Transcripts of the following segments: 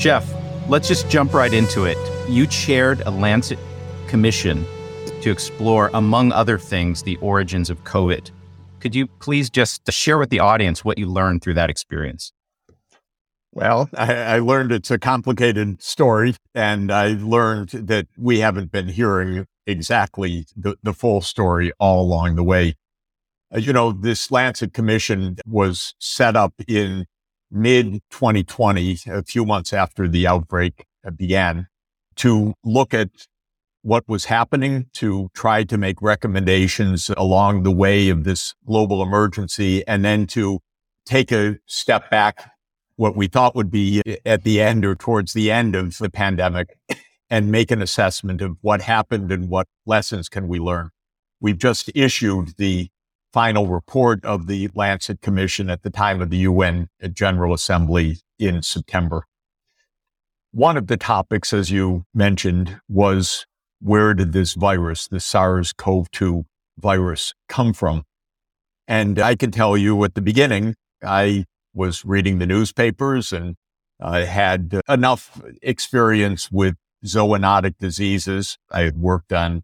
Jeff, let's just jump right into it. You chaired a Lancet commission to explore, among other things, the origins of COVID. Could you please just share with the audience what you learned through that experience? Well, I, I, learned it's a complicated story, and I learned that we haven't been hearing exactly the, the full story all along the way. Uh, you know, this Lancet Commission was set up in mid 2020, a few months after the outbreak began, to look at what was happening, to try to make recommendations along the way of this global emergency, and then to take a step back, what we thought would be at the end or towards the end of the pandemic, and make an assessment of what happened and what lessons can we learn. We've just issued the final report of the Lancet Commission at the time of the UN General Assembly in September. One of the topics, as you mentioned, was where did this virus, the SARS CoV 2 virus, come from? And I can tell you at the beginning, I was reading the newspapers and I had enough experience with zoonotic diseases. I had worked on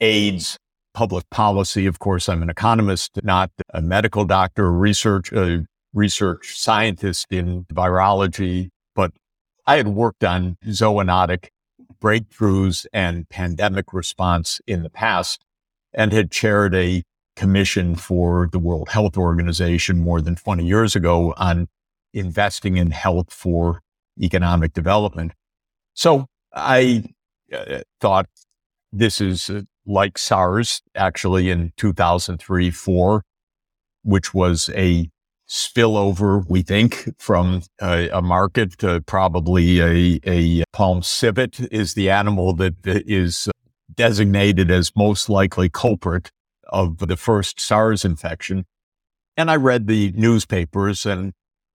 AIDS, public policy. Of course, I'm an economist, not a medical doctor, research, a research scientist in virology, but I had worked on zoonotic breakthroughs and pandemic response in the past and had chaired a commission for the World Health Organization more than 20 years ago on investing in health for economic development. So I uh, thought this is like SARS actually in 2003 4, which was a spillover, we think, from a, a market probably a, a palm civet is the animal that is designated as most likely culprit of the first SARS infection. And I read the newspapers and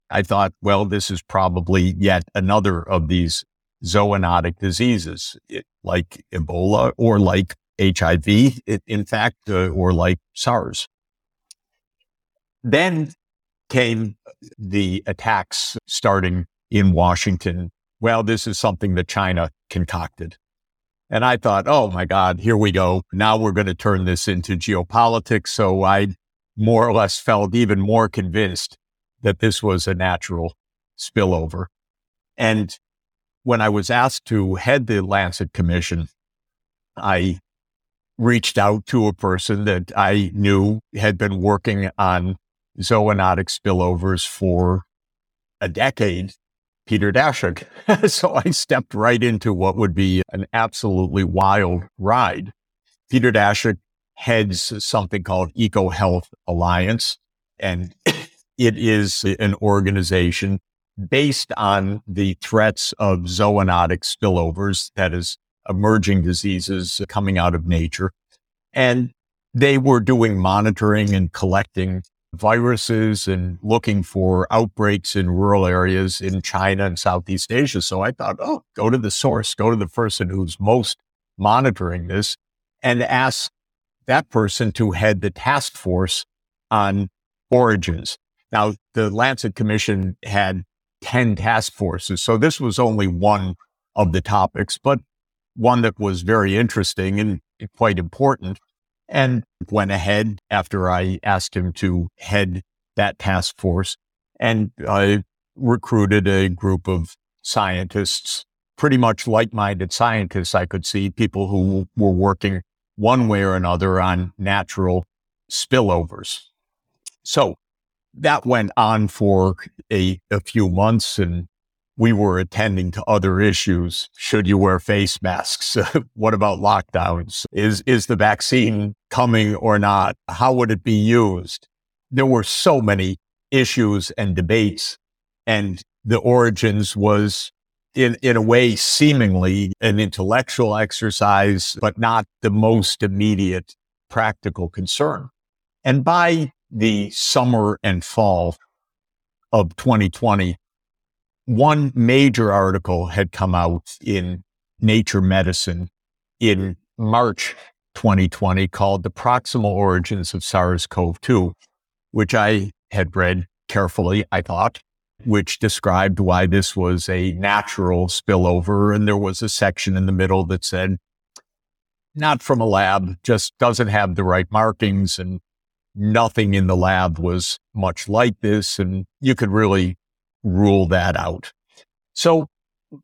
I thought, well, this is probably yet another of these zoonotic diseases, like Ebola or like HIV, in fact, uh, or like SARS. Then came the attacks starting in Washington. Well, this is something that China concocted. And I thought, oh my God, here we go. Now we're going to turn this into geopolitics. So I more or less felt even more convinced that this was a natural spillover. And when I was asked to head the Lancet Commission, I reached out to a person that I knew had been working on zoonotic spillovers for a decade, Peter Daszak. so I stepped right into what would be an absolutely wild ride. Peter Daszak heads something called EcoHealth Alliance, and it is an organization based on the threats of zoonotic spillovers, that is, emerging diseases coming out of nature. And they were doing monitoring and collecting viruses and looking for outbreaks in rural areas in China and Southeast Asia. So I thought, oh, go to the source, go to the person who's most monitoring this and ask that person to head the task force on origins. Now, the Lancet Commission had 10 task forces. So this was only one of the topics, but one that was very interesting and quite important. And went ahead after I asked him to head that task force. And I recruited a group of scientists, pretty much like minded scientists, I could see people who were working one way or another on natural spillovers. So that went on for a, a few months and we were attending to other issues. Should you wear face masks? what about lockdowns? Is, is the vaccine coming or not? How would it be used? There were so many issues and debates and the origins was in, in a way, seemingly an intellectual exercise, but not the most immediate practical concern. And by the summer and fall of 2020, one major article had come out in Nature Medicine in March 2020 called The Proximal Origins of SARS CoV 2, which I had read carefully, I thought. which described why this was a natural spillover. And there was a section in the middle that said, not from a lab, just doesn't have the right markings and nothing in the lab was much like this. And you could really rule that out. So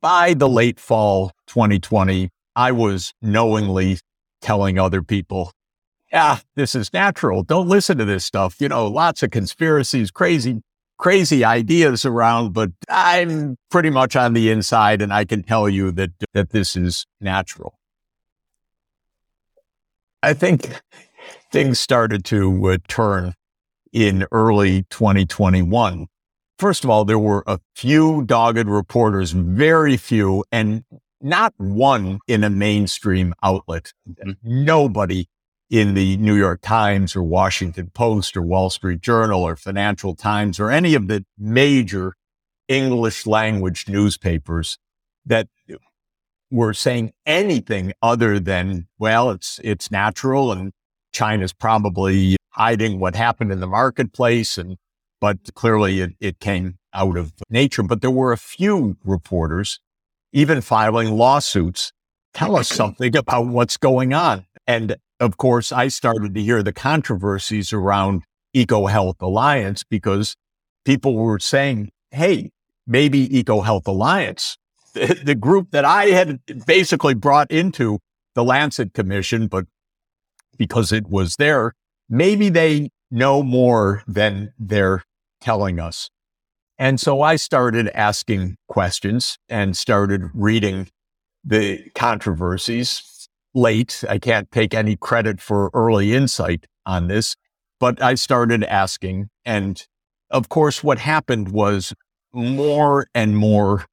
by the late fall 2020, I was knowingly telling other people, yeah, this is natural. Don't listen to this stuff. You know, lots of conspiracies, crazy, crazy ideas around, but I'm pretty much on the inside and I can tell you that, that this is natural. I think things started to uh, turn in early 2021. First of all, there were a few dogged reporters, very few, and not one in a mainstream outlet. Mm-hmm. Nobody in the New York Times or Washington Post or Wall Street Journal or Financial Times or any of the major English language newspapers that were saying anything other than, well, it's, it's natural and China's probably hiding what happened in the marketplace. And, but clearly it, it came out of nature. But there were a few reporters even filing lawsuits. Tell us something about what's going on. And of course, I started to hear the controversies around EcoHealth Alliance because people were saying, hey, maybe EcoHealth Alliance, the, the group that I had basically brought into the Lancet Commission, but because it was there, maybe they know more than they're telling us. And so I started asking questions and started reading the controversies late. I can't take any credit for early insight on this, but I started asking. And of course, what happened was more and more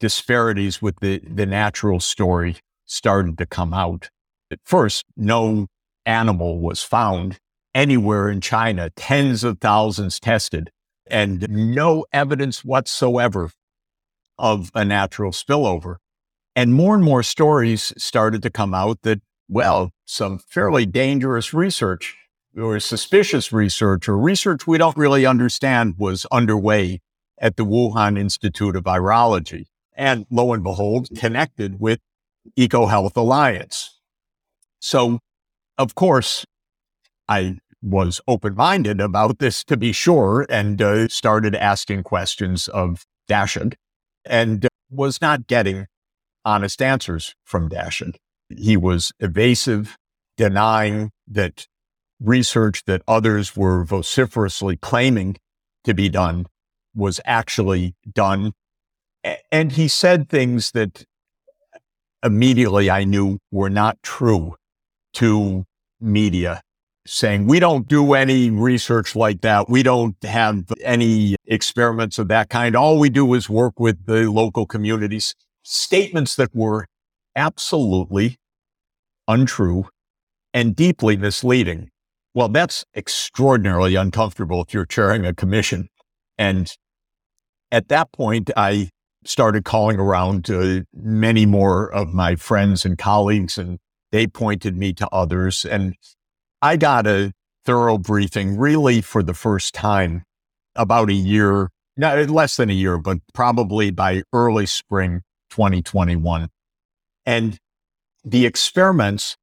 disparities with the, the natural story started to come out. At first, no animal was found anywhere in China, tens of thousands tested, and no evidence whatsoever of a natural spillover. And more and more stories started to come out that, well, some fairly dangerous research or suspicious research or research we don't really understand was underway at the Wuhan Institute of Virology. And lo and behold, connected with EcoHealth Alliance. So, of course, I was open minded about this to be sure and uh, started asking questions of Dashig and was not getting honest answers from Dashig. He was evasive, denying that research that others were vociferously claiming to be done was actually done. And he said things that immediately I knew were not true to media, saying, we don't do any research like that. We don't have any experiments of that kind. All we do is work with the local communities statements that were absolutely untrue and deeply misleading. Well, that's extraordinarily uncomfortable if you're chairing a commission. And at that point, I started calling around to many more of my friends and colleagues, and they pointed me to others. And I got a thorough briefing really for the first time about a year, not less than a year, but probably by early spring 2021. And the experiments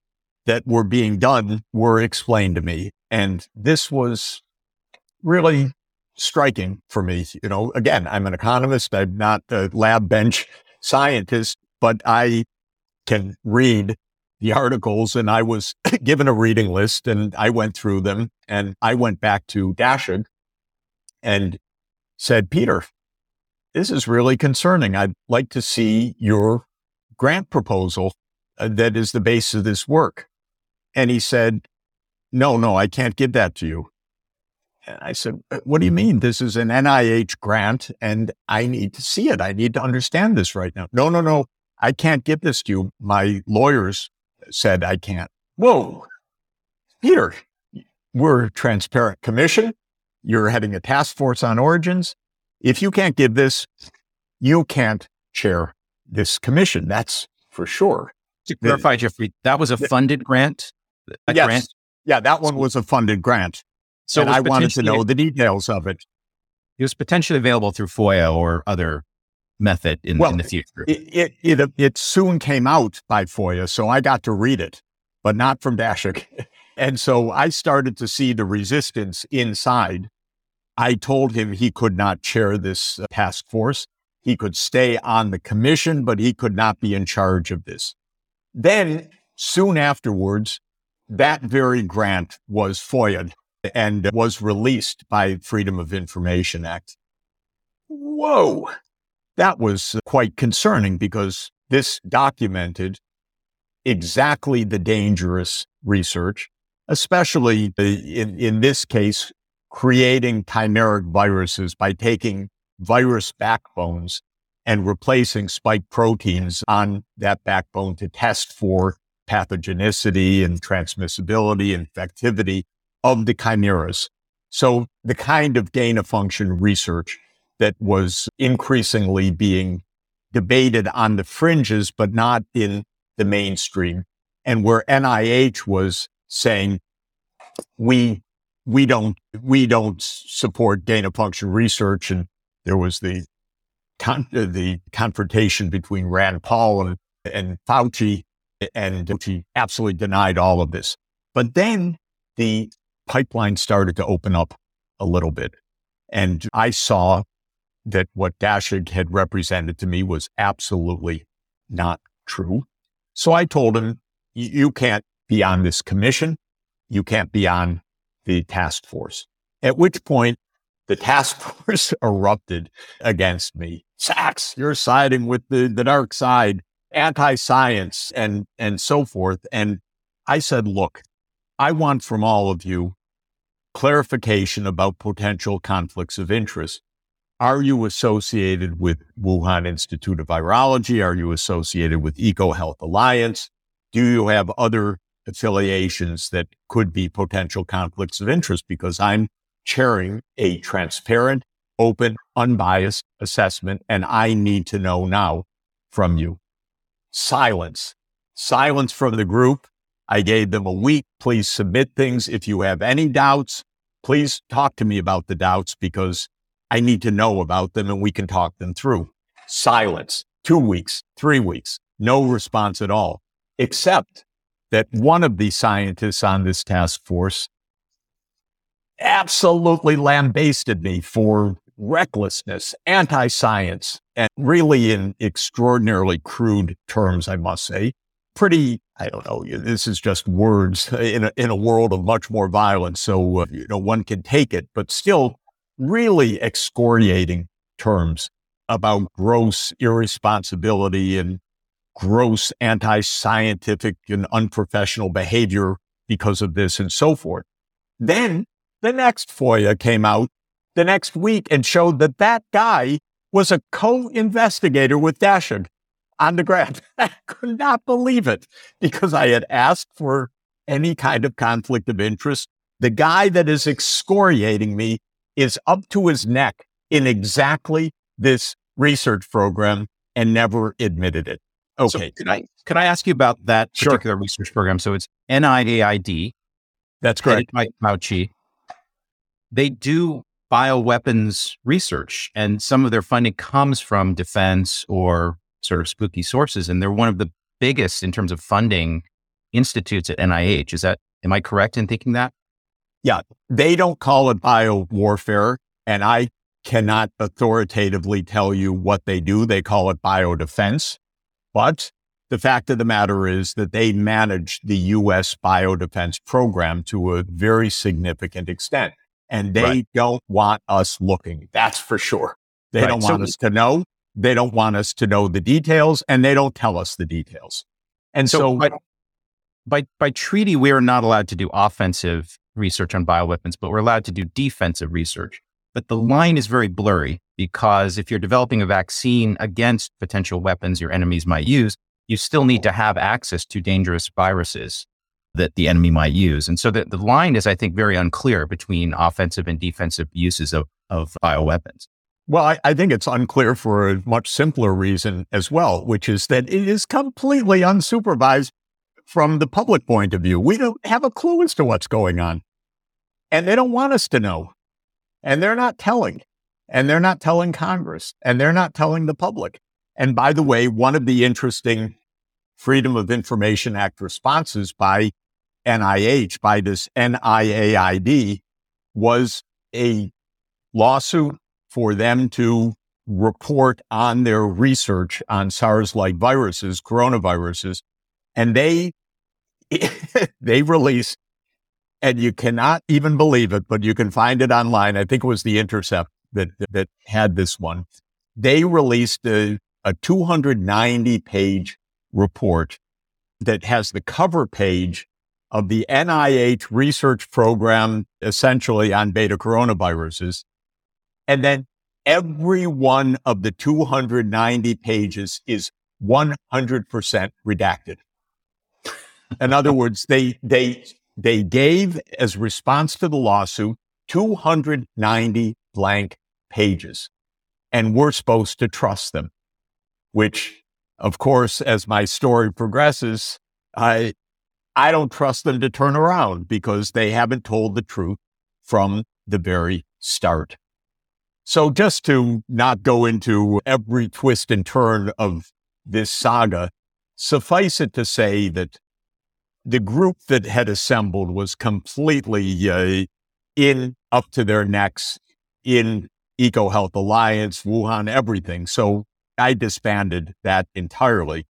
that were being done were explained to me. And this was really striking for me. You know, again, I'm an economist. I'm not a lab bench scientist, but I can read the articles and I was given a reading list and I went through them and I went back to Dashig and said, Peter, this is really concerning. I'd like to see your grant proposal uh, that is the base of this work. And he said, no, no, I can't give that to you. And I said, uh, what do you mean? This is an NIH grant and I need to see it. I need to understand this right now. No, no, no. I can't give this to you. My lawyers said I can't. Whoa, Peter, we're a transparent commission. You're heading a task force on origins. If you can't give this, you can't chair this commission. That's for sure. To clarify, the, Jeffrey, that was a funded grant? A yes. Grant? Yeah, that one was a funded grant. So and I wanted to know the details of it. it was potentially available through FOIA or other method in, well, in the future. It, it, it, it soon came out by FOIA, so I got to read it, but not from Dashik. and so I started to see the resistance inside. I told him he could not chair this uh, task force. He could stay on the commission, but he could not be in charge of this. Then, soon afterwards, that very grant was FOIA'd and was released by Freedom of Information Act. Whoa, that was uh, quite concerning because this documented exactly the dangerous research, especially in, in this case, creating chimeric viruses by taking virus backbones and replacing spike proteins on that backbone to test for pathogenicity and transmissibility, infectivity of the chimeras. So the kind of gain of function research that was increasingly being debated on the fringes, but not in the mainstream. And where NIH was saying, we, we don't, we don't support of function research. And there was the, con- uh, the confrontation between Rand Paul and, and Fauci and Fauci absolutely denied all of this. But then the pipeline started to open up a little bit. And I saw that what Daszak had represented to me was absolutely not true. So I told him, you can't be on this commission. You can't be on the task force. At which point the task force erupted against me. Sachs, you're siding with the, the dark side, anti-science and, and so forth. And I said, look, I want from all of you clarification about potential conflicts of interest. Are you associated with Wuhan Institute of Virology? Are you associated with EcoHealth Alliance? Do you have other affiliations that could be potential conflicts of interest? Because I'm chairing a transparent, open, unbiased assessment, and I need to know now from you. Silence. Silence from the group. I gave them a week. Please submit things. If you have any doubts, please talk to me about the doubts because I need to know about them and we can talk them through. Silence. Two weeks, three weeks, no response at all, except that one of the scientists on this task force absolutely lambasted me for recklessness, anti science, and really in extraordinarily crude terms, I must say. Pretty, I don't know, this is just words in a, in a world of much more violence. So, uh, you know, one can take it, but still really excoriating terms about gross irresponsibility and gross anti scientific and unprofessional behavior because of this and so forth. Then the next FOIA came out the next week and showed that that guy was a co-investigator with Daszak on the grant. I could not believe it because I had asked for any kind of conflict of interest. The guy that is excoriating me is up to his neck in exactly this research program and never admitted it. Okay. So could I could I ask you about that particular sure. research program? So it's NIAID. That's correct. By Fauci. They do bioweapons research, and some of their funding comes from defense or sort of spooky sources, and they're one of the biggest in terms of funding institutes at NIH. Is that am I correct in thinking that? Yeah, they don't call it bio warfare, and I cannot authoritatively tell you what they do. They call it biodefense. But the fact of the matter is that they manage the U.S. biodefense program to a very significant extent and they right. don't want us looking. That's for sure. They right. don't want so, us to know. They don't want us to know the details and they don't tell us the details. And so, so by, by, by treaty, we are not allowed to do offensive research on bioweapons, but we're allowed to do defensive research. But the line is very blurry because if you're developing a vaccine against potential weapons your enemies might use, you still need to have access to dangerous viruses that the enemy might use. And so the, the line is, I think, very unclear between offensive and defensive uses of, of bioweapons. Well, I, I, think it's unclear for a much simpler reason as well, which is that it is completely unsupervised from the public point of view. We don't have a clue as to what's going on. And they don't want us to know. And they're not telling. and they're not telling Congress and they're not telling the public. And by the way, one of the interesting Freedom of Information Act responses by NIH, by this NIAID, was a lawsuit for them to report on their research on SARS-like viruses, coronaviruses, and they they released, and you cannot even believe it, but you can find it online. I think it was the Intercept that that had this one. They released a, a 290 page report that has the cover page of the NIH research program, essentially on beta coronaviruses. And then every one of the 290 pages is 100% redacted. In other words, they, they, they gave as response to the lawsuit 290 blank pages and we're supposed to trust them, which of course, as my story progresses, I, I don't trust them to turn around because they haven't told the truth from the very start. So just to not go into every twist and turn of this saga, suffice it to say that the group that had assembled was completely uh, in up to their necks in EcoHealth Alliance, Wuhan, everything. So I disbanded that entirely.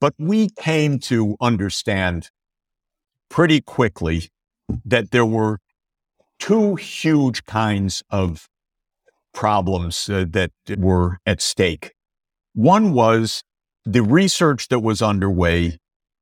But we came to understand pretty quickly that there were two huge kinds of problems uh, that were at stake. One was the research that was underway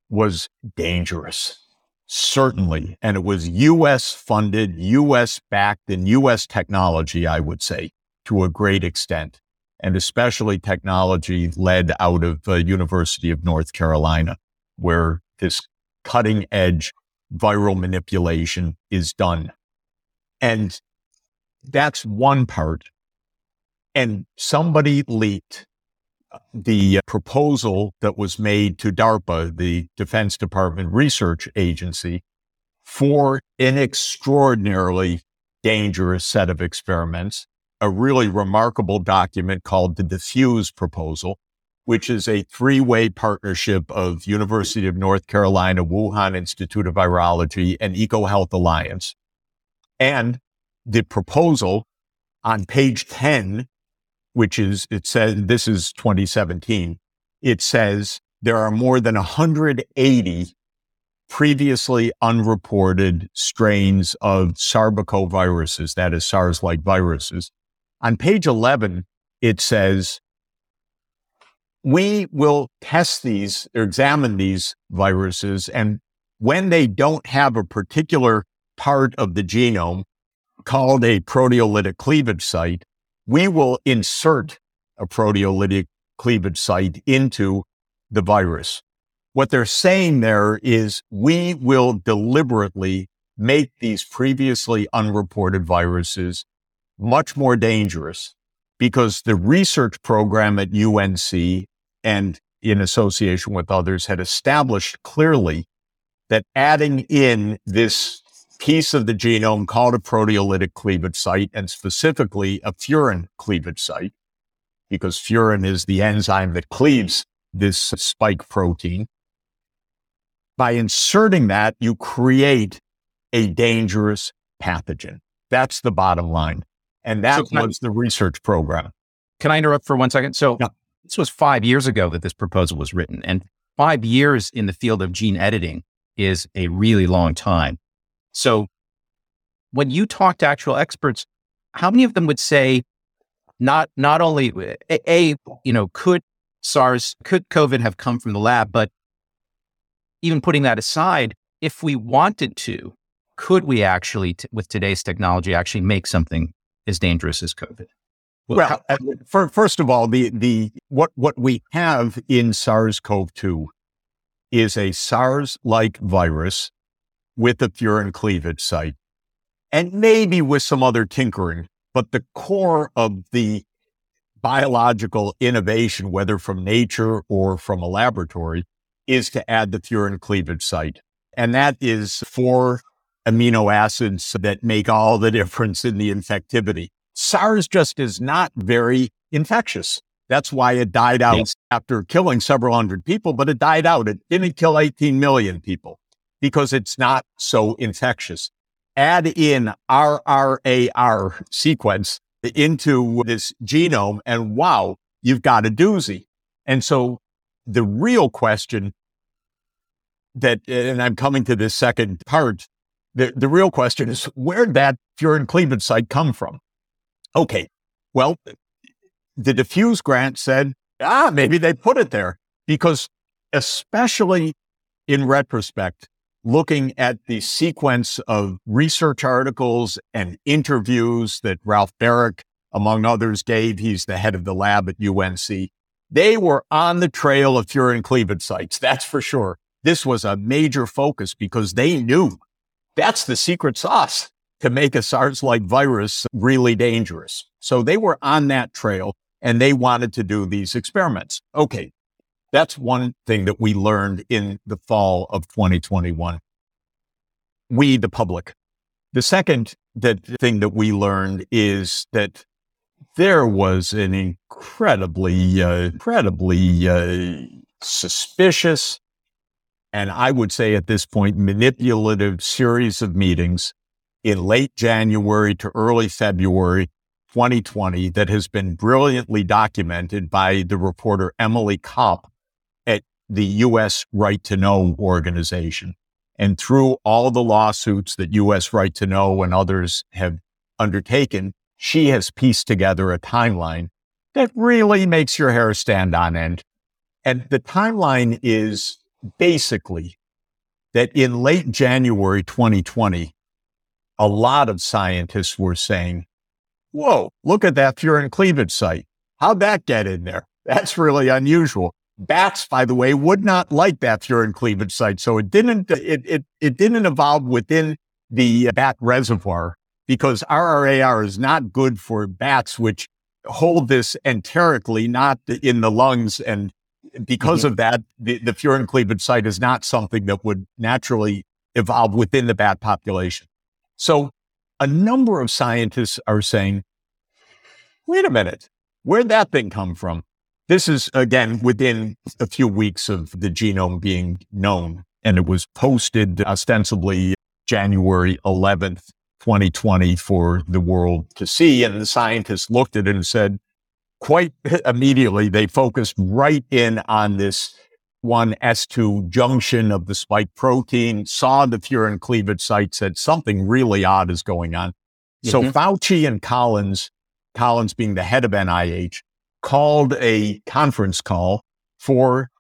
was dangerous, certainly. And it was US funded, US backed, and US technology, I would say, to a great extent, and especially technology led out of the University of North Carolina, where this cutting edge viral manipulation is done. And that's one part. And somebody leaked the uh, proposal that was made to DARPA, the Defense Department Research Agency, for an extraordinarily dangerous set of experiments, a really remarkable document called the Diffuse Proposal, which is a three-way partnership of University of North Carolina, Wuhan Institute of Virology, and EcoHealth Alliance. And the proposal on page 10, which is, it says, this is 2017, it says there are more than 180 previously unreported strains of Sarbecoviruses, that is SARS-like viruses. On page 11, it says we will test these or examine these viruses. And when they don't have a particular part of the genome called a proteolytic cleavage site, we will insert a proteolytic cleavage site into the virus. What they're saying there is we will deliberately make these previously unreported viruses much more dangerous because the research program at UNC and in association with others had established clearly that adding in this piece of the genome called a proteolytic cleavage site and specifically a furin cleavage site, because furin is the enzyme that cleaves this spike protein. By inserting that, you create a dangerous pathogen. That's the bottom line. And that so was I, the research program. Can I interrupt for one second? So yeah this was five years ago that this proposal was written. And five years in the field of gene editing is a really long time. So when you talk to actual experts, how many of them would say not not only uh, a, a you know could SARS could COVID have come from the lab, but even putting that aside, if we wanted to, could we actually, t- with today's technology, actually make something as dangerous as COVID? Well, well how, uh, for, first of all, the, the, what, what we have in SARS-CoV-2 is a SARS-like virus with a furin cleavage site and maybe with some other tinkering, but the core of the biological innovation, whether from nature or from a laboratory, is to add the furin cleavage site. And that is four amino acids that make all the difference in the infectivity. SARS just is not very infectious. That's why it died out after killing several hundred people, but it died out. It didn't kill 18 million people because it's not so infectious. Add in RRAR sequence into this genome and wow, you've got a doozy. And so the real question that, and I'm coming to this second part, the, the real question is where'd that furin cleavage site come from? Okay. Well, the diffuse grant said, ah, maybe they put it there because especially in retrospect, looking at the sequence of research articles and interviews that Ralph Barrick, among others, gave, he's the head of the lab at UNC. They were on the trail of furin cleavage sites. That's for sure. This was a major focus because they knew that's the secret sauce to make a SARS-like virus really dangerous. So they were on that trail and they wanted to do these experiments. Okay. That's one thing that we learned in the fall of 2021. We, the public. The second that thing that we learned is that there was an incredibly, uh, incredibly uh, suspicious, and I would say at this point, manipulative series of meetings in late January to early February 2020 that has been brilliantly documented by the reporter Emily Kopp the U.S. Right to Know organization. And through all the lawsuits that U.S. Right to Know and others have undertaken, she has pieced together a timeline that really makes your hair stand on end. And the timeline is basically that in late January 2020, a lot of scientists were saying, whoa, look at that furin cleavage site. How'd that get in there? That's really unusual. Bats, by the way, would not like that furin cleavage site. So it didn't, it, it, it didn't evolve within the bat reservoir because RRAR is not good for bats, which hold this enterically, not in the lungs. And because mm-hmm. of that, the, the furin cleavage site is not something that would naturally evolve within the bat population. So a number of scientists are saying, wait a minute, where'd that thing come from? This is again within a few weeks of the genome being known, and it was posted ostensibly January 11th, 2020 for the world to see. And the scientists looked at it and said, quite immediately, they focused right in on this one S2 junction of the spike protein, saw the furin cleavage site, said something really odd is going on. Mm-hmm. So Fauci and Collins, Collins being the head of NIH, called a conference call for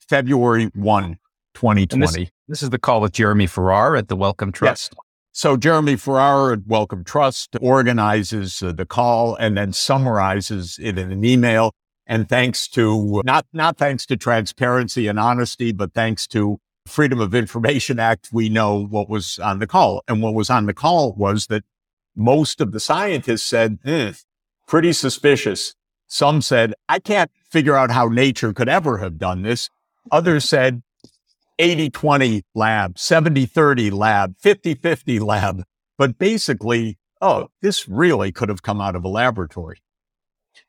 February 1, 2020. This, this, is the call with Jeremy Farrar at the Wellcome Trust. Yes. So Jeremy Farrar at Wellcome Trust organizes uh, the call and then summarizes it in an email and thanks to not, not thanks to transparency and honesty, but thanks to Freedom of Information Act, we know what was on the call. And what was on the call was that most of the scientists said, eh, pretty suspicious. Some said, I can't figure out how nature could ever have done this. Others said 80 20 lab, 70 30 lab, 50 50 lab. But basically, oh, this really could have come out of a laboratory.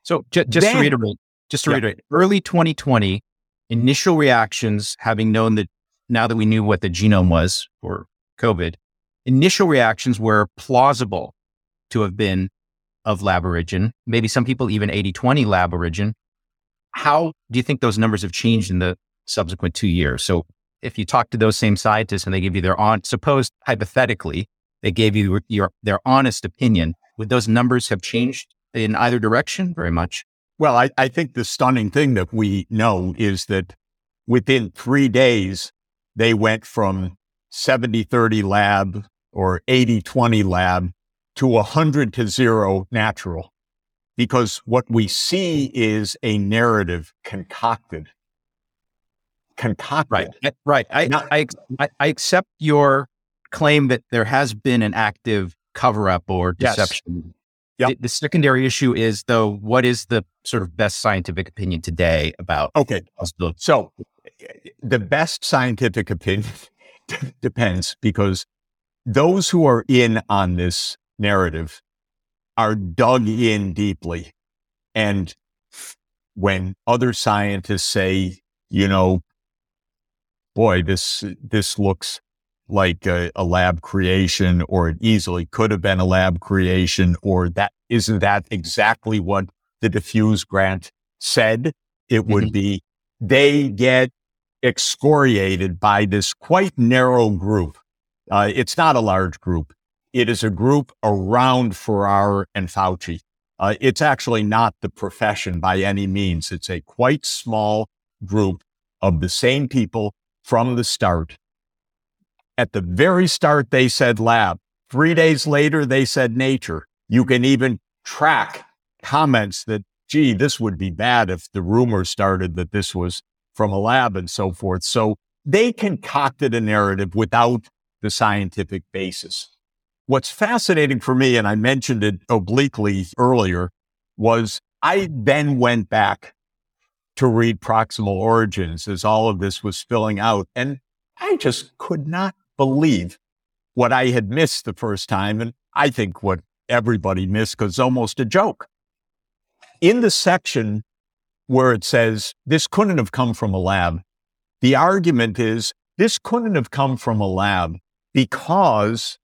So j- just then, to reiterate, just to yeah. reiterate, early 2020, initial reactions, having known that now that we knew what the genome was for COVID, initial reactions were plausible to have been of lab origin, maybe some people even 80 20 lab origin. How do you think those numbers have changed in the subsequent two years? So, if you talk to those same scientists and they give you their on, suppose hypothetically, they gave you your, their honest opinion, would those numbers have changed in either direction very much? Well, I, I think the stunning thing that we know is that within three days, they went from 70 30 lab or 80 20 lab to 100 to zero natural. Because what we see is a narrative concocted. Concocted. Right. Right. I, Not, I, I, I accept your claim that there has been an active cover up or deception. Yes. Yep. The, the, secondary issue is though, what is the sort of best scientific opinion today about? Okay. So the best scientific opinion depends because those who are in on this narrative are dug in deeply. And when other scientists say, you know, boy, this, this looks like a, a, lab creation or it easily could have been a lab creation or that isn't that exactly what the diffuse grant said it would mm-hmm. be they get excoriated by this quite narrow group uh, it's not a large group it is a group around Farrar and Fauci. Uh, it's actually not the profession by any means. It's a quite small group of the same people from the start. At the very start, they said lab. Three days later, they said nature. You can even track comments that, gee, this would be bad if the rumor started that this was from a lab and so forth. So they concocted a narrative without the scientific basis. What's fascinating for me, and I mentioned it obliquely earlier, was I then went back to read Proximal Origins as all of this was spilling out. And I just could not believe what I had missed the first time. And I think what everybody missed because almost a joke. In the section where it says this couldn't have come from a lab, the argument is this couldn't have come from a lab because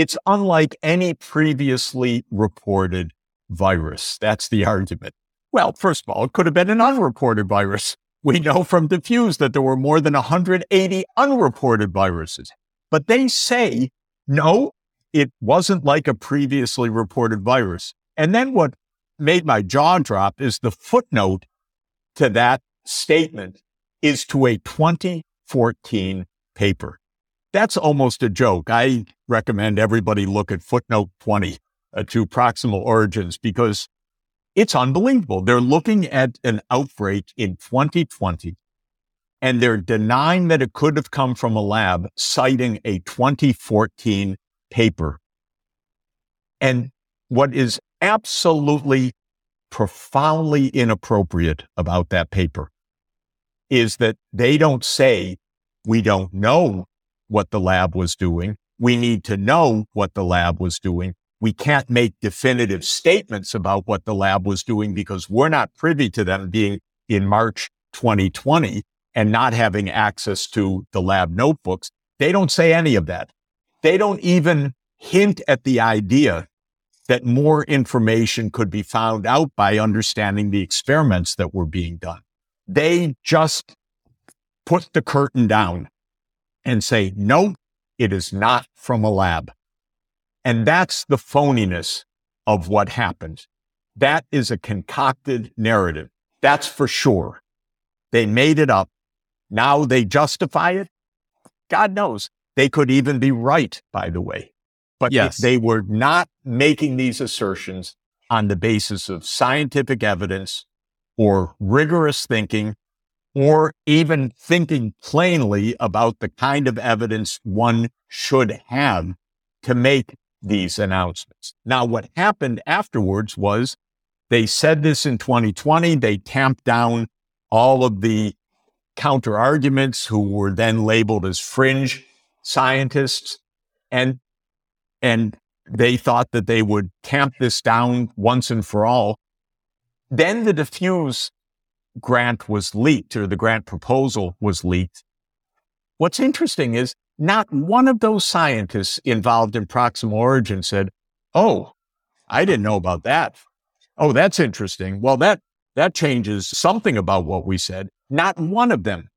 it's unlike any previously reported virus. That's the argument. Well, first of all, it could have been an unreported virus. We know from diffuse that there were more than 180 unreported viruses. But they say, no, it wasn't like a previously reported virus. And then what made my jaw drop is the footnote to that statement is to a 2014 paper. That's almost a joke. I recommend everybody look at footnote 20 uh, to proximal origins because it's unbelievable. They're looking at an outbreak in 2020 and they're denying that it could have come from a lab, citing a 2014 paper. And what is absolutely profoundly inappropriate about that paper is that they don't say, we don't know what the lab was doing. We need to know what the lab was doing. We can't make definitive statements about what the lab was doing because we're not privy to them being in March 2020 and not having access to the lab notebooks. They don't say any of that. They don't even hint at the idea that more information could be found out by understanding the experiments that were being done. They just put the curtain down and say, no, it is not from a lab. And that's the phoniness of what happened. That is a concocted narrative. That's for sure. They made it up. Now they justify it. God knows they could even be right, by the way. But yes. they were not making these assertions on the basis of scientific evidence or rigorous thinking or even thinking plainly about the kind of evidence one should have to make these announcements. Now, what happened afterwards was they said this in 2020. They tamped down all of the counter arguments who were then labeled as fringe scientists. And, and they thought that they would tamp this down once and for all. Then the diffuse grant was leaked or the grant proposal was leaked. What's interesting is not one of those scientists involved in Proximal Origin said, Oh, I didn't know about that. Oh, that's interesting. Well, that, that changes something about what we said. Not one of them.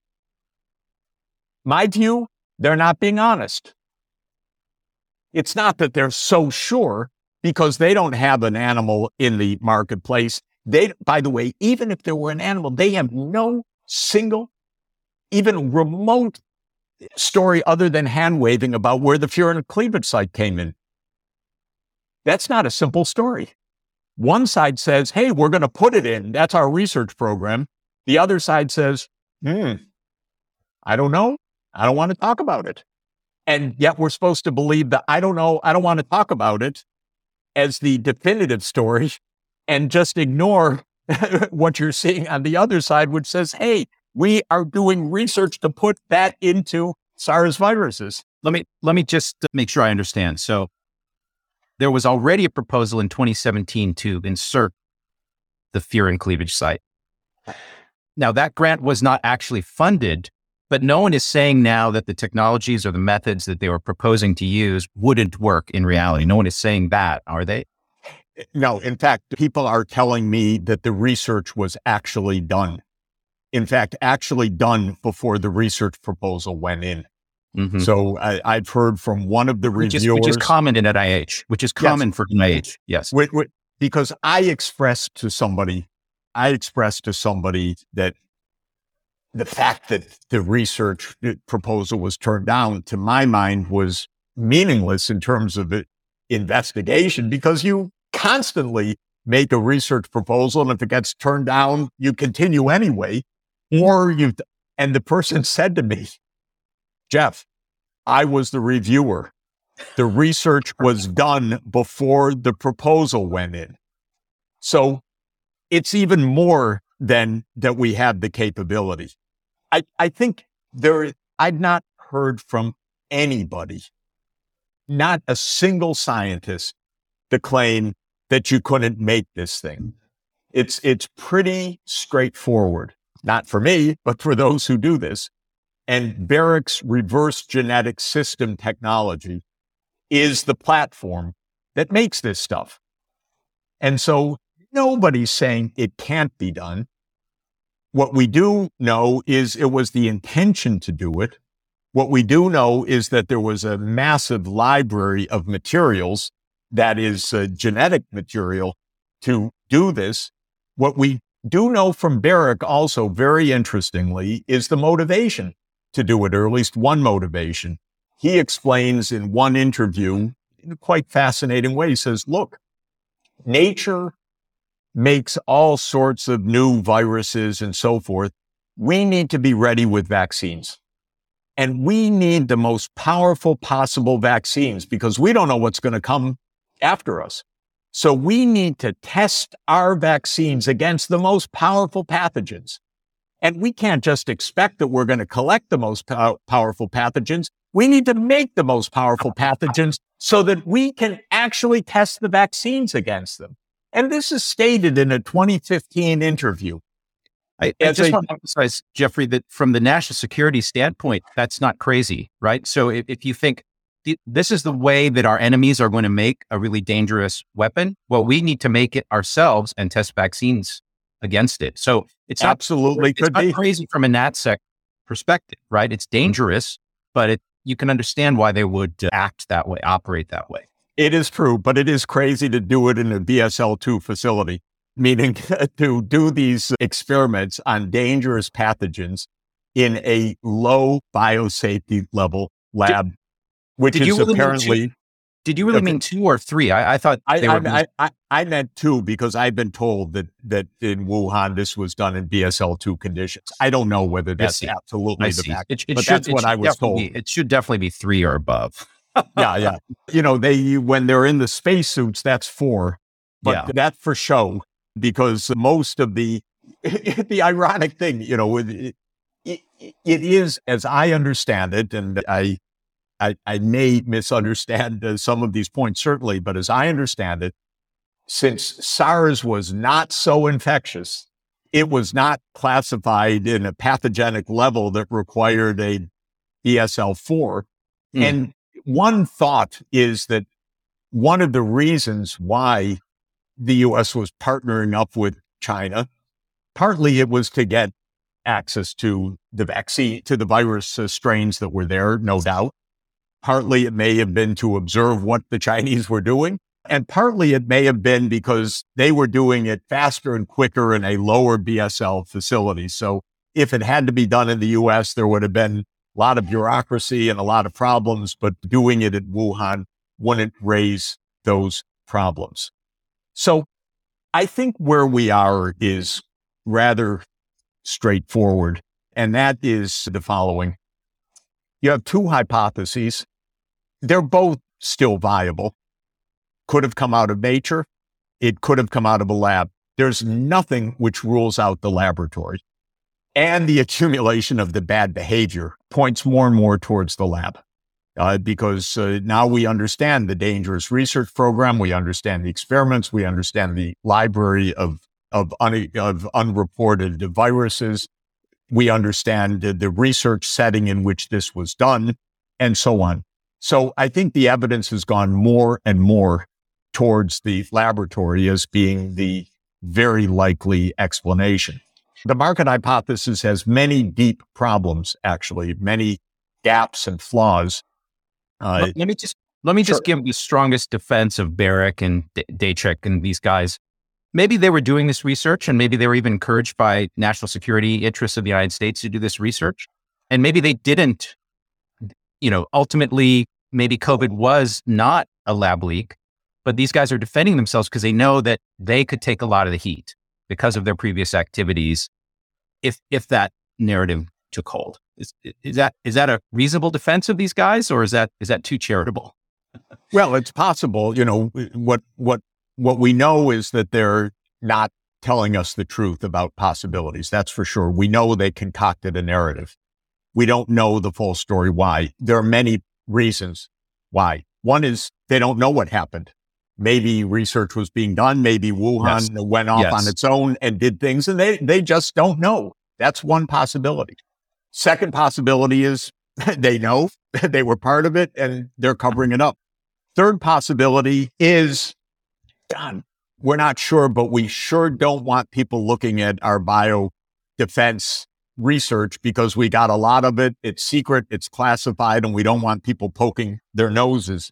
My view, they're not being honest. It's not that they're so sure because they don't have an animal in the marketplace they, by the way, even if there were an animal, they have no single, even remote story other than hand waving about where the furin cleavage site came in. That's not a simple story. One side says, Hey, we're going to put it in. That's our research program. The other side says, Hmm, I don't know. I don't want to talk about it. And yet we're supposed to believe that I don't know. I don't want to talk about it as the definitive story and just ignore what you're seeing on the other side, which says, hey, we are doing research to put that into SARS viruses. Let me let me just make sure I understand. So there was already a proposal in 2017 to insert the furin cleavage site. Now, that grant was not actually funded, but no one is saying now that the technologies or the methods that they were proposing to use wouldn't work in reality. No one is saying that, are they? No, in fact, people are telling me that the research was actually done. In fact, actually done before the research proposal went in. Mm-hmm. So I, have heard from one of the which reviewers, is, which is common in NIH, which is common yes. for NIH. Yes, which, which, because I expressed to somebody, I expressed to somebody that the fact that the research proposal was turned down, to my mind, was meaningless in terms of the investigation because you constantly make a research proposal, and if it gets turned down, you continue anyway, mm-hmm. or you. And the person said to me, Jeff, I was the reviewer. The research was done before the proposal went in. So it's even more than that we have the capability. I, I think there, I've not heard from anybody, not a single scientist to claim that you couldn't make this thing. It's, it's pretty straightforward. Not for me, but for those who do this. And Baric's reverse genetic system technology is the platform that makes this stuff. And so nobody's saying it can't be done. What we do know is it was the intention to do it. What we do know is that there was a massive library of materials that is uh, genetic material to do this. What we do know from Baric also very interestingly is the motivation to do it, or at least one motivation. He explains in one interview in a quite fascinating way. He says, look, nature makes all sorts of new viruses and so forth. We need to be ready with vaccines. And we need the most powerful possible vaccines because we don't know what's going to come after us. So we need to test our vaccines against the most powerful pathogens. And we can't just expect that we're going to collect the most pow- powerful pathogens. We need to make the most powerful pathogens so that we can actually test the vaccines against them. And this is stated in a 2015 interview. I, I just a, want to emphasize, Jeffrey, that from the national security standpoint, that's not crazy, right? So if, if you think th- this is the way that our enemies are going to make a really dangerous weapon, well, we need to make it ourselves and test vaccines against it. So it's absolutely not, it's not crazy from a NatSec perspective, right? It's dangerous, but it, you can understand why they would uh, act that way, operate that way. It is true, but it is crazy to do it in a BSL 2 facility, meaning to do these experiments on dangerous pathogens in a low biosafety level lab, which did is apparently did you really okay. mean two or three? I, I thought I, were... I, I, I, meant two because I've been told that that in Wuhan this was done in BSL two conditions. I don't know whether that's absolutely the fact, it, it but should, that's what I was told. Be, it should definitely be three or above. yeah, yeah. You know, they when they're in the spacesuits, that's four, but yeah. that's for show because most of the the ironic thing, you know, it, it, it is as I understand it, and I I, I may misunderstand uh, some of these points, certainly, but as I understand it, since SARS was not so infectious, it was not classified in a pathogenic level that required a BSL 4. Mm. And one thought is that one of the reasons why the US was partnering up with China, partly it was to get access to the vaccine, to the virus uh, strains that were there, no doubt. Partly it may have been to observe what the Chinese were doing. And partly it may have been because they were doing it faster and quicker in a lower BSL facility. So if it had to be done in the US, there would have been a lot of bureaucracy and a lot of problems, but doing it at Wuhan wouldn't raise those problems. So I think where we are is rather straightforward. And that is the following. You have two hypotheses they're both still viable. Could have come out of nature. It could have come out of a lab. There's nothing which rules out the laboratory. And the accumulation of the bad behavior points more and more towards the lab. uh, because uh, now we understand the dangerous research program, we understand the experiments, we understand the library of of, un, of unreported viruses, we understand the, the research setting in which this was done, and so on. So I think the evidence has gone more and more towards the laboratory as being the very likely explanation. The market hypothesis has many deep problems, actually, many gaps and flaws. Uh, let, me just let me just give the strongest defense of Baric and D- and these guys. Maybe they were doing this research, and maybe they were even encouraged by national security interests of the United States to do this research, and maybe they didn't. You know, ultimately, maybe COVID was not a lab leak, but these guys are defending themselves because they know that they could take a lot of the heat because of their previous activities if if that narrative took hold. Is, is that is that a reasonable defense of these guys, or is that is that too charitable? well, it's possible. You know what what what we know is that they're not telling us the truth about possibilities. That's for sure. We know they concocted a narrative. We don't know the full story. Why? There are many reasons why. One is they don't know what happened. Maybe research was being done. Maybe Wuhan yes. went off yes. on its own and did things and they, they just don't know. That's one possibility. Second possibility is they know they were part of it and they're covering it up. Third possibility is, God, we're not sure, but we sure don't want people looking at our bio defense research because we got a lot of it. It's secret, it's classified, and we don't want people poking their noses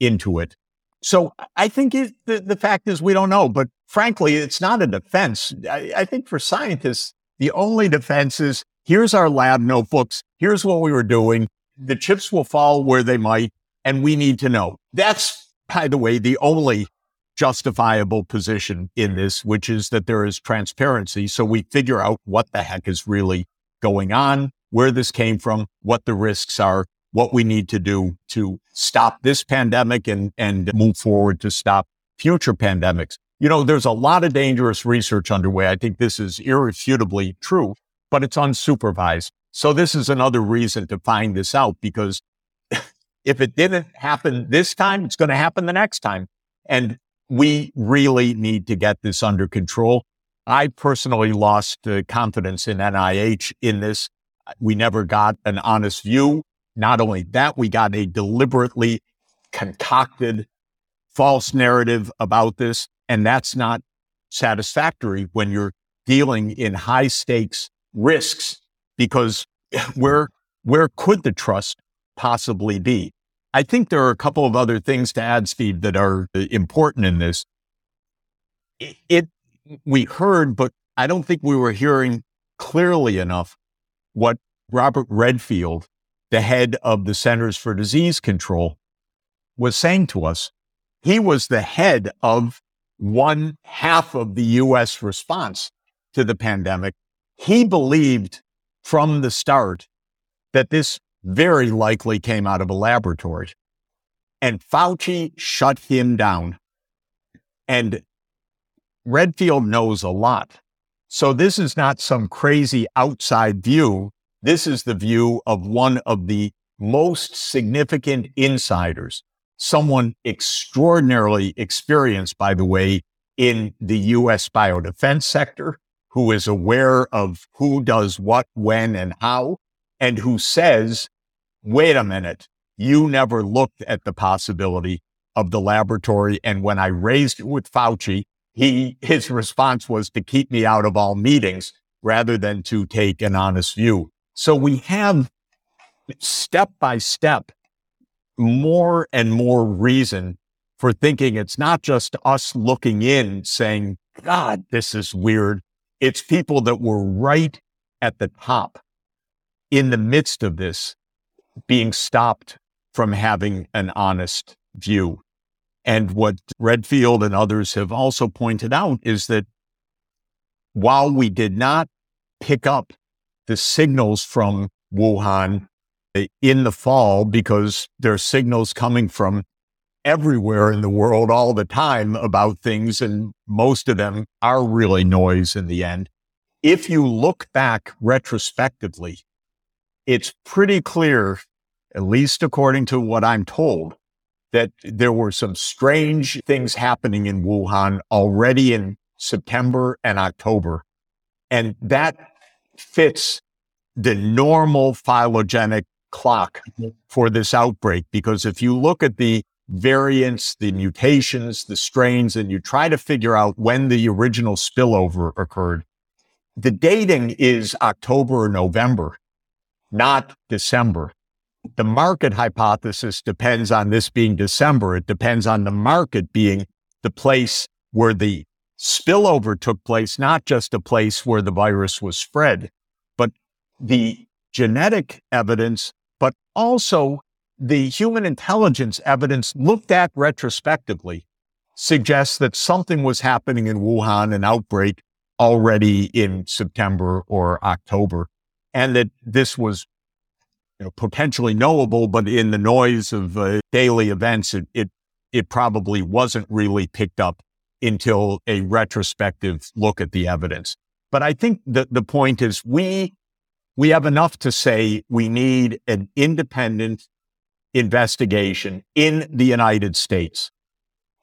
into it. So I think it, the, the fact is we don't know, but frankly, it's not a defense. I, I think for scientists, the only defense is here's our lab notebooks. Here's what we were doing. The chips will fall where they might, and we need to know. That's, by the way, the only justifiable position in this, which is that there is transparency. So we figure out what the heck is really going on, where this came from, what the risks are, what we need to do to stop this pandemic and, and move forward to stop future pandemics. You know, there's a lot of dangerous research underway. I think this is irrefutably true, but it's unsupervised. So this is another reason to find this out because if it didn't happen this time, it's going to happen the next time. And we really need to get this under control. I personally lost uh, confidence in NIH in this. We never got an honest view. Not only that, we got a deliberately concocted false narrative about this. And that's not satisfactory when you're dealing in high stakes risks because where, where could the trust possibly be? I think there are a couple of other things to add, Steve, that are uh, important in this. It, it, we heard, but I don't think we were hearing clearly enough what Robert Redfield, the head of the Centers for Disease Control, was saying to us. He was the head of one half of the U.S. response to the pandemic. He believed from the start that this very likely came out of a laboratory. And Fauci shut him down. And Redfield knows a lot. So this is not some crazy outside view. This is the view of one of the most significant insiders, someone extraordinarily experienced, by the way, in the U.S. biodefense sector, who is aware of who does what, when, and how, and who says, wait a minute, you never looked at the possibility of the laboratory. And when I raised it with Fauci, he, his response was to keep me out of all meetings rather than to take an honest view. So we have step by step more and more reason for thinking it's not just us looking in saying, God, this is weird. It's people that were right at the top in the midst of this being stopped from having an honest view. And what Redfield and others have also pointed out is that while we did not pick up the signals from Wuhan in the fall, because there are signals coming from everywhere in the world all the time about things, and most of them are really noise in the end. If you look back retrospectively, it's pretty clear at least according to what I'm told, that there were some strange things happening in Wuhan already in September and October. And that fits the normal phylogenetic clock mm-hmm. for this outbreak. Because if you look at the variants, the mutations, the strains, and you try to figure out when the original spillover occurred, the dating is October or November, not December. The market hypothesis depends on this being December. It depends on the market being the place where the spillover took place, not just a place where the virus was spread, but the genetic evidence, but also the human intelligence evidence looked at retrospectively suggests that something was happening in Wuhan, an outbreak already in September or October, and that this was you know, potentially knowable, but in the noise of uh, daily events, it, it, it probably wasn't really picked up until a retrospective look at the evidence. But I think that the point is we, we have enough to say we need an independent investigation in the United States,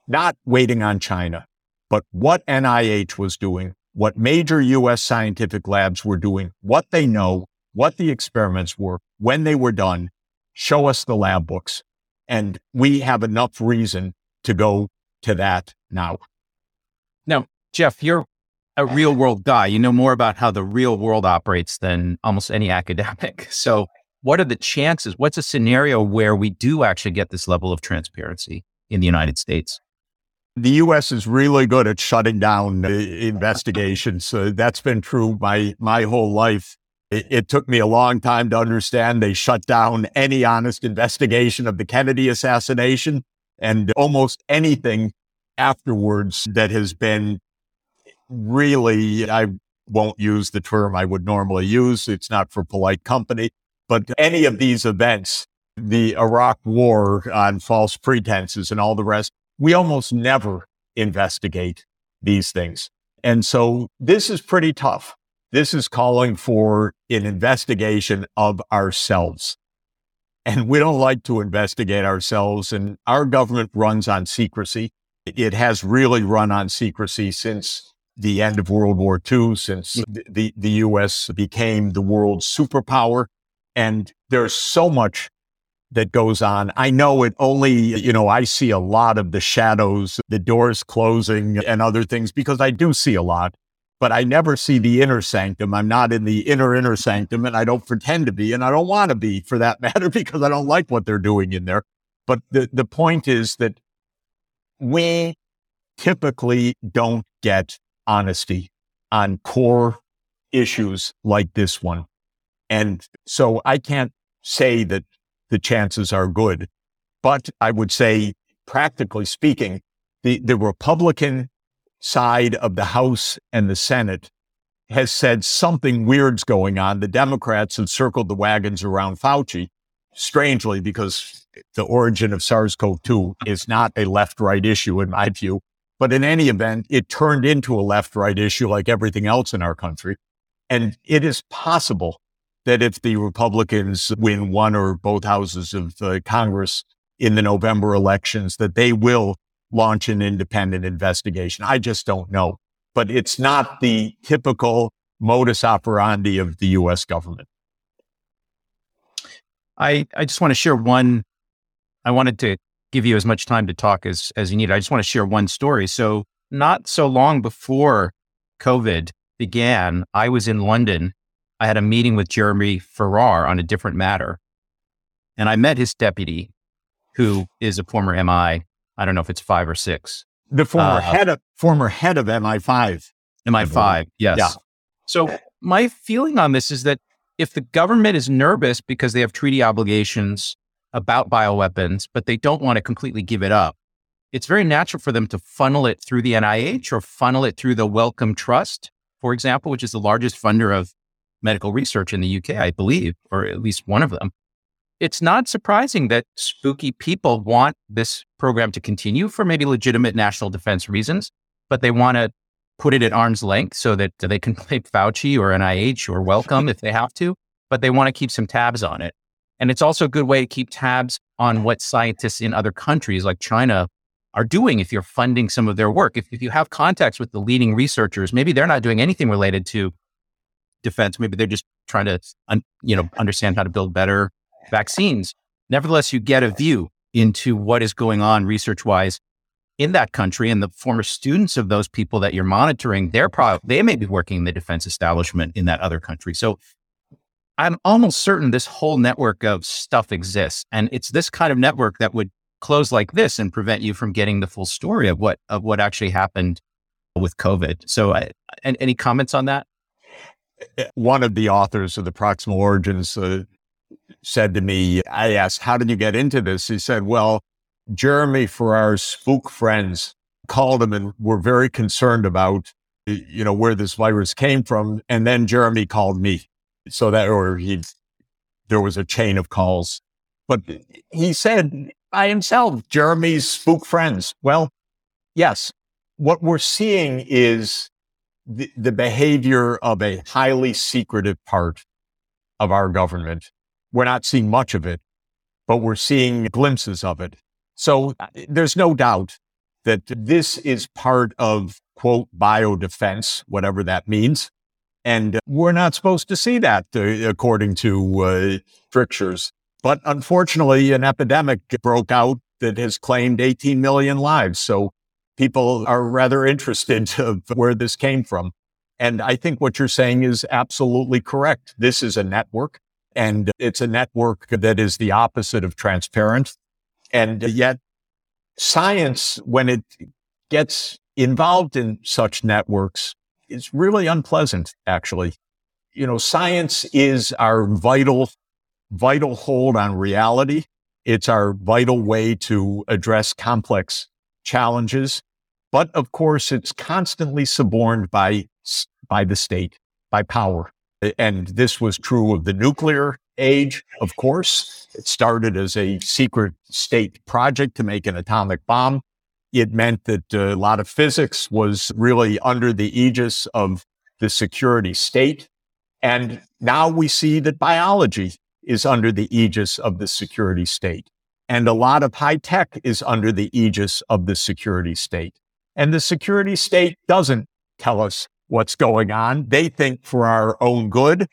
not waiting on China, but what NIH was doing, what major US scientific labs were doing, what they know, what the experiments were, when they were done, show us the lab books. And we have enough reason to go to that now. Now, Jeff, you're a real world guy. You know more about how the real world operates than almost any academic. So, what are the chances? What's a scenario where we do actually get this level of transparency in the United States? The U.S. is really good at shutting down investigations. So that's been true my my whole life. It, it, took me a long time to understand they shut down any honest investigation of the Kennedy assassination and almost anything afterwards that has been really, I won't use the term I would normally use. It's not for polite company, but any of these events, the Iraq war on false pretenses and all the rest, we almost never investigate these things. And so this is pretty tough. This is calling for an investigation of ourselves. And we don't like to investigate ourselves. And our government runs on secrecy. It has really run on secrecy since the end of World War II, since mm-hmm. the, the US became the world's superpower. And there's so much that goes on. I know it only, you know, I see a lot of the shadows, the doors closing and other things because I do see a lot, but I never see the inner sanctum. I'm not in the inner, inner sanctum and I don't pretend to be and I don't want to be for that matter because I don't like what they're doing in there. But the, the point is that we typically don't get honesty on core issues like this one. And so I can't say that the chances are good, but I would say, practically speaking, the, the Republican side of the House and the Senate has said something weird's going on. The Democrats have circled the wagons around Fauci, strangely, because the origin of SARS CoV 2 is not a left right issue, in my view. But in any event, it turned into a left right issue like everything else in our country. And it is possible that if the Republicans win one or both houses of Congress in the November elections, that they will launch an independent investigation. I just don't know. But it's not the typical modus operandi of the US government. I, I just want to share one. I wanted to give you as much time to talk as, as you need. I just want to share one story. So, not so long before COVID began, I was in London. I had a meeting with Jeremy Farrar on a different matter. And I met his deputy, who is a former MI. I don't know if it's five or six. The former uh, head of former head of MI5. MI5, yes. Yeah. So my feeling on this is that if the government is nervous because they have treaty obligations about bioweapons, but they don't want to completely give it up, it's very natural for them to funnel it through the NIH or funnel it through the Wellcome Trust, for example, which is the largest funder of medical research in the UK, I believe, or at least one of them. It's not surprising that spooky people want this program to continue for maybe legitimate national defense reasons, but they want to put it at arm's length so that they can play Fauci or NIH or Wellcome if they have to, but they want to keep some tabs on it. And it's also a good way to keep tabs on what scientists in other countries like China are doing if you're funding some of their work. If, if you have contacts with the leading researchers, maybe they're not doing anything related to defense. Maybe they're just trying to, un, you know, understand how to build better vaccines. Nevertheless, you get a view into what is going on research wise in that country and the former students of those people that you're monitoring, they're probably, they may be working in the defense establishment in that other country. So I'm almost certain this whole network of stuff exists. And it's this kind of network that would close like this and prevent you from getting the full story of what, of what actually happened with COVID. So uh, any comments on that? One of the authors of the proximal origins uh, said to me, I asked, how did you get into this? He said, well, Jeremy Farrar's spook friends called him and were very concerned about, you know, where this virus came from. And then Jeremy called me. So that, or he, there was a chain of calls. But he said by himself, Jeremy's spook friends. Well, yes, what we're seeing is the, the behavior of a highly secretive part of our government. We're not seeing much of it, but we're seeing glimpses of it. So uh, there's no doubt that this is part of quote biodefense, whatever that means. And we're not supposed to see that uh, according to uh, strictures. But unfortunately, an epidemic broke out that has claimed 18 million lives. So people are rather interested of where this came from. And I think what you're saying is absolutely correct. This is a network and it's a network that is the opposite of transparent. And yet science, when it gets involved in such networks, is really unpleasant, actually. You know, science is our vital, vital hold on reality. It's our vital way to address complex challenges. But of course, it's constantly suborned by, by the state, by power. And this was true of the nuclear age, of course. It started as a secret state project to make an atomic bomb. It meant that uh, a lot of physics was really under the aegis of the security state. And now we see that biology is under the aegis of the security state. And a lot of high tech is under the aegis of the security state. And the security state doesn't tell us what's going on. They think for our own good.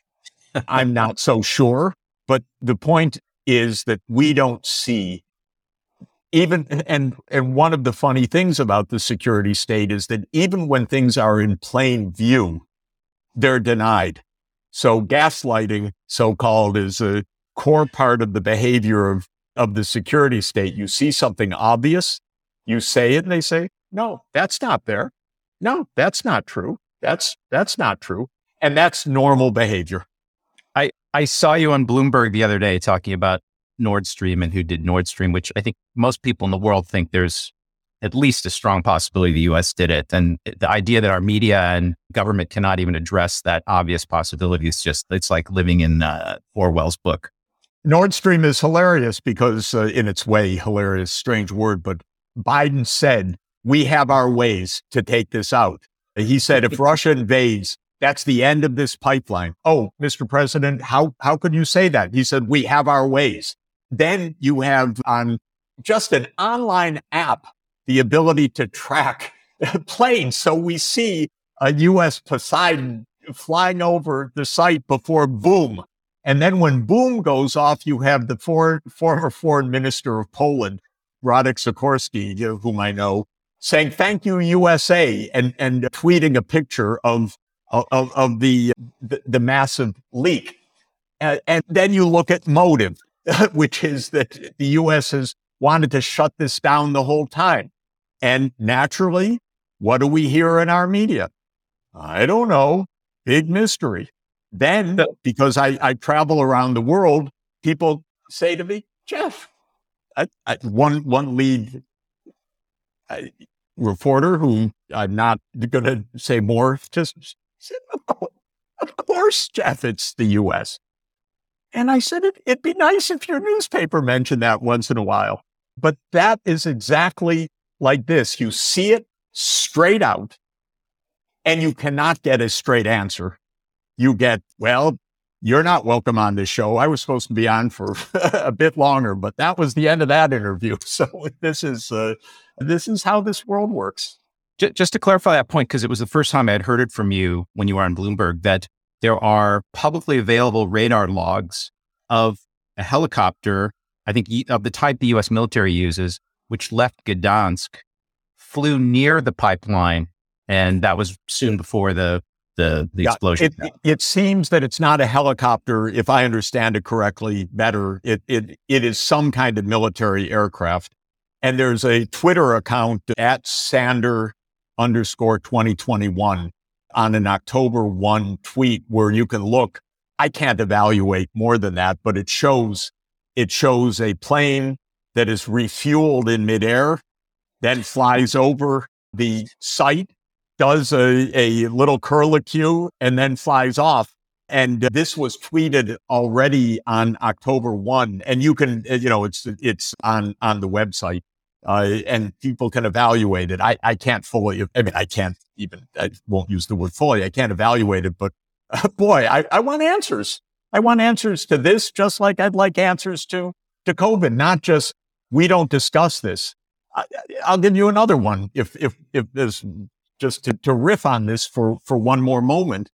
I'm not so sure. But the point is that we don't see even and and one of the funny things about the security state is that even when things are in plain view, they're denied. So gaslighting, so called, is a core part of the behavior of, of the security state. You see something obvious, you say it, and they say, no, that's not there. No, that's not true. That's that's not true. And that's normal behavior. I, I saw you on Bloomberg the other day talking about Nord Stream and who did Nord Stream, which I think most people in the world think there's at least a strong possibility the US did it. And the idea that our media and government cannot even address that obvious possibility is just, it's like living in uh, Orwell's book. Nord Stream is hilarious because, uh, in its way, hilarious, strange word, but Biden said, we have our ways to take this out. He said, if Russia invades, that's the end of this pipeline. Oh, Mr. President, how, how could you say that? He said, we have our ways. Then you have on just an online app, the ability to track planes. So we see a U.S. Poseidon flying over the site before boom. And then when boom goes off, you have the for, former foreign minister of Poland, Radek Sikorski, whom I know, saying, thank you, USA, and, and tweeting a picture of of, of the, the, the massive leak. And, and then you look at motive, which is that the U.S. has wanted to shut this down the whole time. And naturally, what do we hear in our media? I don't know. Big mystery. Then, because I, I travel around the world, people say to me, Jeff, I, I, one, one lead I, reporter who I'm not going to say more, just said, of course, Jeff, it's the U.S. And I said, it, it'd be nice if your newspaper mentioned that once in a while. But that is exactly like this. You see it straight out and you cannot get a straight answer. You get, well, you're not welcome on this show. I was supposed to be on for a bit longer, but that was the end of that interview. So this is uh, this is how this world works. Just to clarify that point, because it was the first time I had heard it from you when you were on Bloomberg, that there are publicly available radar logs of a helicopter, I think of the type the U.S. military uses, which left Gdansk, flew near the pipeline, and that was soon before the the, the explosion. It, it, seems that it's not a helicopter, if I understand it correctly better. It, it, it is some kind of military aircraft. And there's a Twitter account at Sander underscore 2021 on an October 1 tweet where you can look. I can't evaluate more than that, but it shows, it shows a plane that is refueled in midair, then flies over the site does a, a little curlicue and then flies off. And this was tweeted already on October 1. And you can, you know, it's, it's on, on the website. Uh, and people can evaluate it. I, I can't fully, I mean, I can't even, I won't use the word fully. I can't evaluate it, but uh, boy, I, I want answers. I want answers to this, just like I'd like answers to, to COVID, not just we don't discuss this. I, will give you another one if, if, if there's just to, to riff on this for, for one more moment,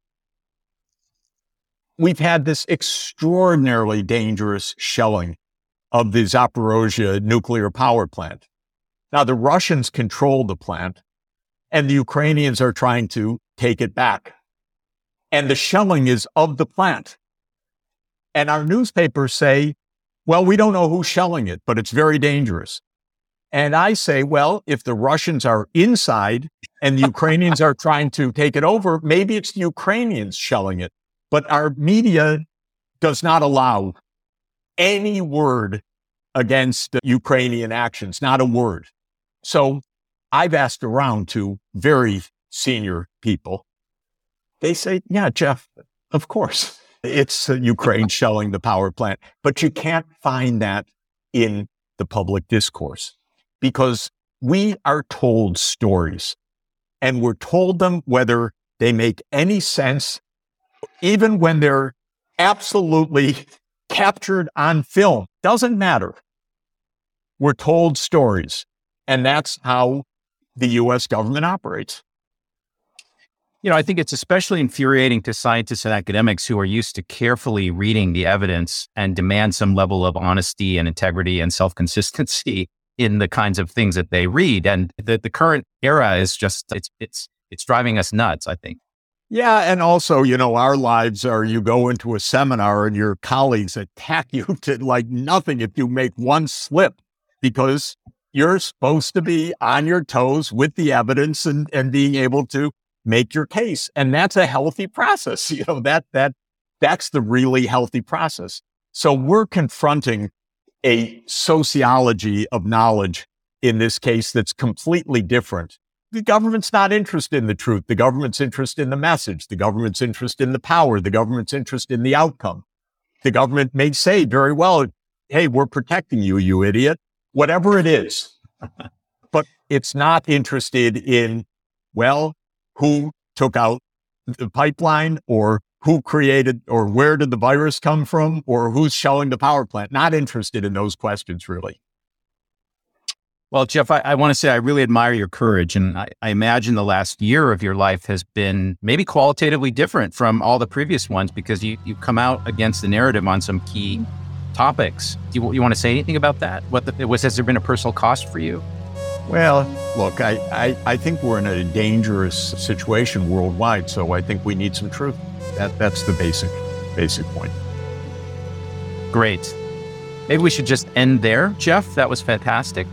we've had this extraordinarily dangerous shelling of the Zaporozhye nuclear power plant. Now, the Russians control the plant, and the Ukrainians are trying to take it back. And the shelling is of the plant. And our newspapers say, well, we don't know who's shelling it, but it's very dangerous. And I say, well, if the Russians are inside and the Ukrainians are trying to take it over, maybe it's the Ukrainians shelling it. But our media does not allow any word against Ukrainian actions, not a word. So I've asked around to very senior people. They say, yeah, Jeff, of course, it's Ukraine shelling the power plant, but you can't find that in the public discourse because we are told stories and we're told them whether they make any sense, even when they're absolutely captured on film. Doesn't matter. We're told stories. And that's how the US government operates. You know, I think it's especially infuriating to scientists and academics who are used to carefully reading the evidence and demand some level of honesty and integrity and self consistency in the kinds of things that they read. And the, the current era is just, it's, it's, it's driving us nuts, I think. Yeah. And also, you know, our lives are you go into a seminar and your colleagues attack you to like nothing if you make one slip because you're supposed to be on your toes with the evidence and, and being able to make your case. And that's a healthy process. You know, that, that, that's the really healthy process. So we're confronting a sociology of knowledge in this case that's completely different. The government's not interested in the truth. The government's interested in the message. The government's interested in the power. The government's interested in the outcome. The government may say very well, Hey, we're protecting you, you idiot, whatever it is. but it's not interested in, well, who took out the pipeline or who created or where did the virus come from or who's shelling the power plant. Not interested in those questions, really. Well, Jeff, I, I want to say I really admire your courage. And I, I, imagine the last year of your life has been maybe qualitatively different from all the previous ones because you, you come out against the narrative on some key topics. Do you, you want to say anything about that? What the, was, has there been a personal cost for you? Well, look, I, I, I think we're in a dangerous situation worldwide. So I think we need some truth. That, that's the basic, basic point. Great. Maybe we should just end there, Jeff. That was fantastic.